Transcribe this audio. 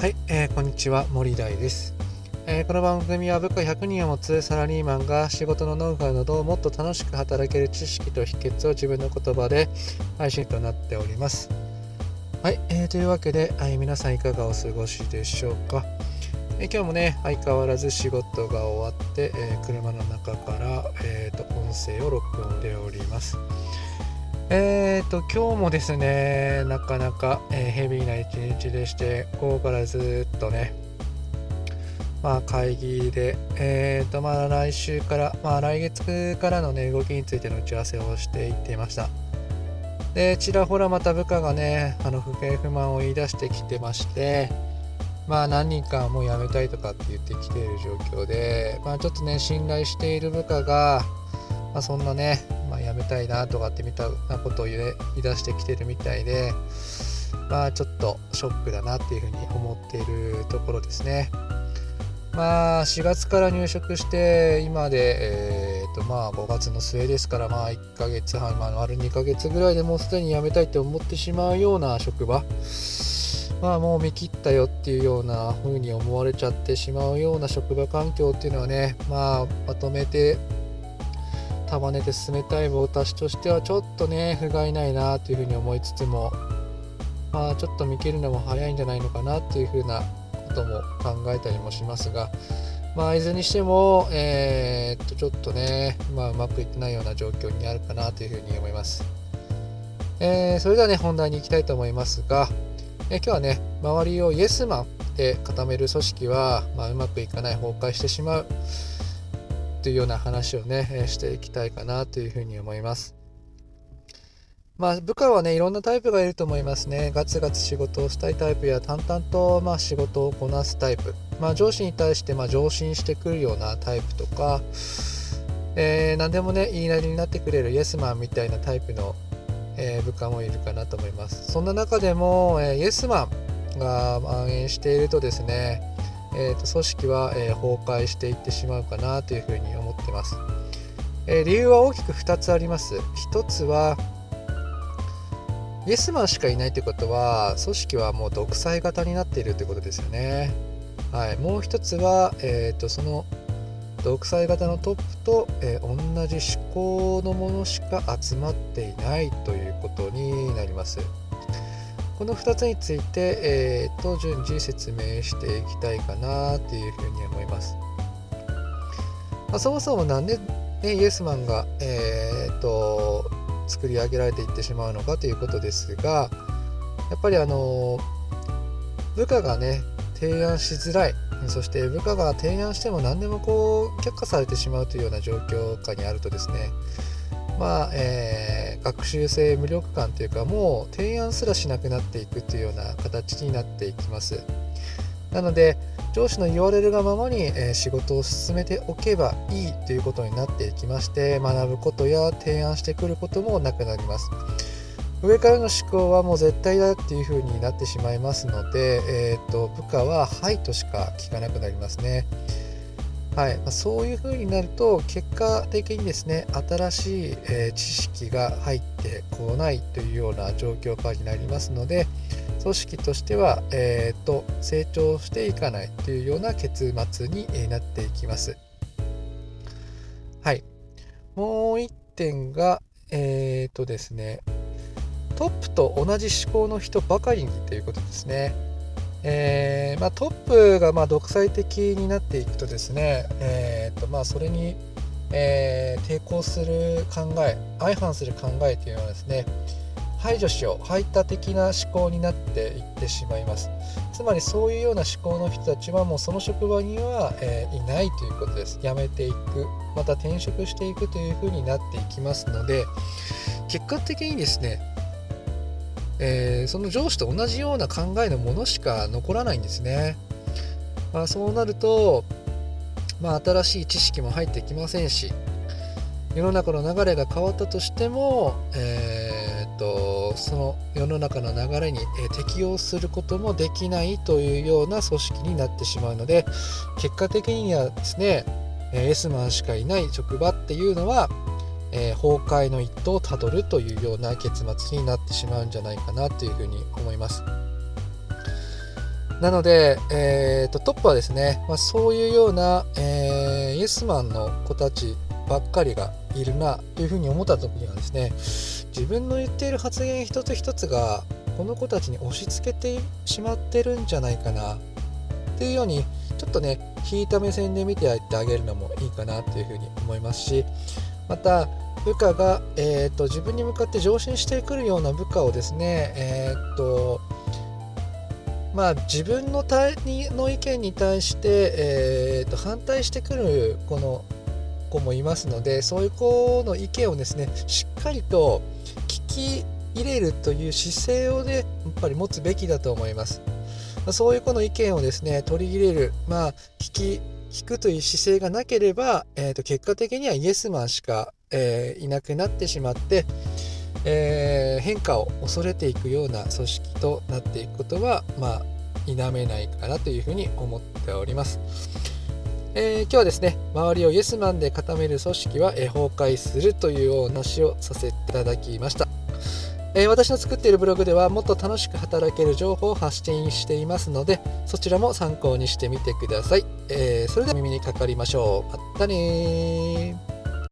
はい、えー、こんにちは森大です、えー、この番組は部下100人を持つサラリーマンが仕事のノウハウなどをもっと楽しく働ける知識と秘訣を自分の言葉で配信となっております。はい、えー、というわけで、はい、皆さんいかがお過ごしでしょうか、え今日もね相変わらず仕事が終わって、え車の中から、えーと、音声を録音でおります。えーと、今日もですね、なかなか、えー、ヘビーな一日でして、ここからずっとね、まあ会議で、えーと、まあ来週から、まあ来月からのね、動きについての打ち合わせをしていっていました。で、ちらほらまた部下がね、あの不平不満を言い出してきてまして、まあ何人かもう辞めたいとかって言ってきている状況で、まあちょっとね、信頼している部下が、まあ、そんなね、まあ、やめたいなとかってみたなことを言い出してきてるみたいで、まあちょっとショックだなっていうふうに思っているところですね。まあ4月から入職して今で、えー、とまあ5月の末ですからまあ1ヶ月半、まあ、丸2ヶ月ぐらいでもうすでに辞めたいって思ってしまうような職場まあもう見切ったよっていうような風に思われちゃってしまうような職場環境っていうのはねまあまとめて束ねて進めたい私としてはちょっとね不甲斐ないなというふうに思いつつもまあちょっと見切るのも早いんじゃないのかなっていうふうなことも考えたりもしますがまあいずれにしてもえー、っとちょっとねまあうまくいってないような状況にあるかなというふうに思います、えー、それではね本題に行きたいと思いますが、えー、今日はね周りをイエスマンで固める組織は、まあ、うまくいかない崩壊してしまう。というような話をね、していきたいかなというふうに思います。まあ、部下はね、いろんなタイプがいると思いますね。ガツガツ仕事をしたいタイプや、淡々とまあ仕事をこなすタイプ。まあ、上司に対してまあ上進してくるようなタイプとか、えー、何でもね、言いなりになってくれるイエスマンみたいなタイプの、えー、部下もいるかなと思います。そんな中でも、えー、イエスマンが蔓延しているとですね、えーと、組織は、え、崩壊していってしまうかなというふうに思ってます、え、理由は大きく2つあります。1つはイエスマンしかいないということは組織はもう独裁型になっているということですよね。はい、もう一つは、えーと、その独裁型のトップと、えー、同じ思考のものしか集まっていないということになります。この2つについて、えー、と順次説明していきたいかなというふうに思います。まあ、そもそもなんで、ね、イエスマンが、えーと、作り上げられていってしまうのかということですがやっぱりあの部下がね提案しづらいそして部下が提案しても何でもこう却下されてしまうというような状況下にあるとですねまあ、えー、学習性無力感というかもう提案すらしなくなっていくというような形になっていきますなので上司の言われるがままに、えー、仕事を進めておけばいいということになっていきまして学ぶことや提案してくることもなくなります上からの思考はもう絶対だっていう風になってしまいますので、えー、と部下は「はい」としか聞かなくなりますね。はいま、そういう風になると結果的にですね新しい、え、知識が入ってこないというような状況下になりますので組織としては、えーと、成長していかないというような結末になっていきます。はい。もう一点が、え、ー、とですね、トップと同じ思考の人ばかりにということですね。えーまあ、トップがま独裁的になっていくとですね、えーとまあ、それに、えー、抵抗する考え相反する考えというのはですね排除しよう排他的な思考になっていってしまいます。つまりそういうような思考の人たちはもうその職場には、えー、いないということです。辞めていく。また転職していくというふうになっていきますので結果的にですねえー、その上司と同じような考えのものしか残らないんですね。まあ、そうなると、まあ、新しい知識も入ってきませんし世の中の流れが変わったとしても、えー、っとその世の中の流れに、適応することもできないというような組織になってしまうので結果的にはですね、え S マンしかいない職場っていうのはえー、崩壊の一途をたどるというような結末になってしまうんじゃないかなというふうに思います。なので、えーと、トップはですね、まあ、そういうような、えー、イエスマンの子たちばっかりがいるなというふうに思った時にはですね自分の言っている発言一つ一つがこの子たちに押し付けてしまってるんじゃないかなっていうようにちょっとね引いた目線で見てやってあげるのもいいかなというふうに思いますしまた部下が、えーと、自分に向かって上進してくるような部下をですねえ、ー、とまあ、自分のの意見に対して、えー、と反対してくるこの子もいますのでそういう子の意見をですねしっかりと聞き入れるという姿勢をねやっぱり持つべきだと思います。まそういう子の意見をですね取り入れる、まあ、聞き聞くという姿勢がなければ、えー、と結果的にはイエスマンしか、えー、いなくなってしまって、えー、変化を恐れていくような組織となっていくことは、まあ、否めないかなというふうに思っております。えー、今日はですね、周りをイエスマンで固める組織は、え崩壊するというお話をさせていただきました。えー、私の作っているブログではもっと楽しく働ける情報を発信していますので、そちらも参考にしてみてください。えー、それでは耳にかかりましょう。またね